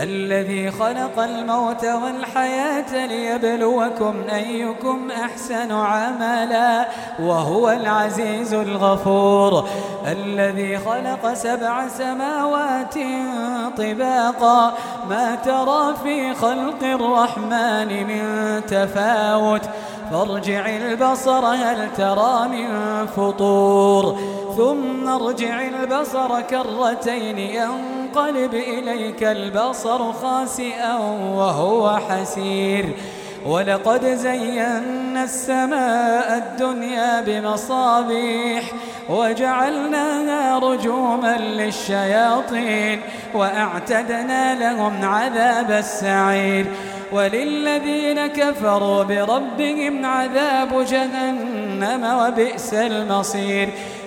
الذي خلق الموت والحياة ليبلوكم أيكم أحسن عملا وهو العزيز الغفور. الذي خلق سبع سماوات طباقا ما ترى في خلق الرحمن من تفاوت. فارجع البصر هل ترى من فطور؟ ثم ارجع البصر كرتين ينقلب إليك البصر خاسئا وهو حسير. ولقد زينا السماء الدنيا بمصابيح وجعلناها رجوما للشياطين وأعتدنا لهم عذاب السعير. وللذين كفروا بربهم عذاب جهنم وبئس المصير.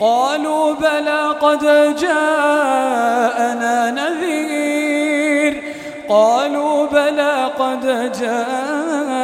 قالوا بلى قد جاءنا نذير. قالوا بلى قد جاءنا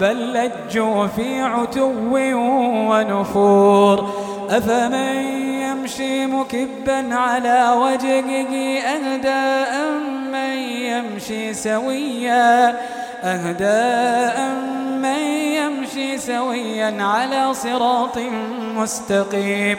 بل لجوا في عتو ونفور. أفمن يمشي مكبا على وجهه أهدى من يمشي سويا؟ أهدى من يمشي سويا على صراط مستقيم؟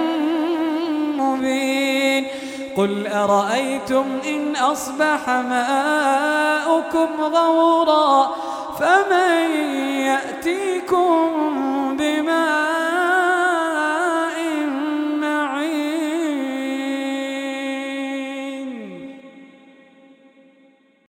قل أرأيتم إن أصبح ماؤكم غورا فمن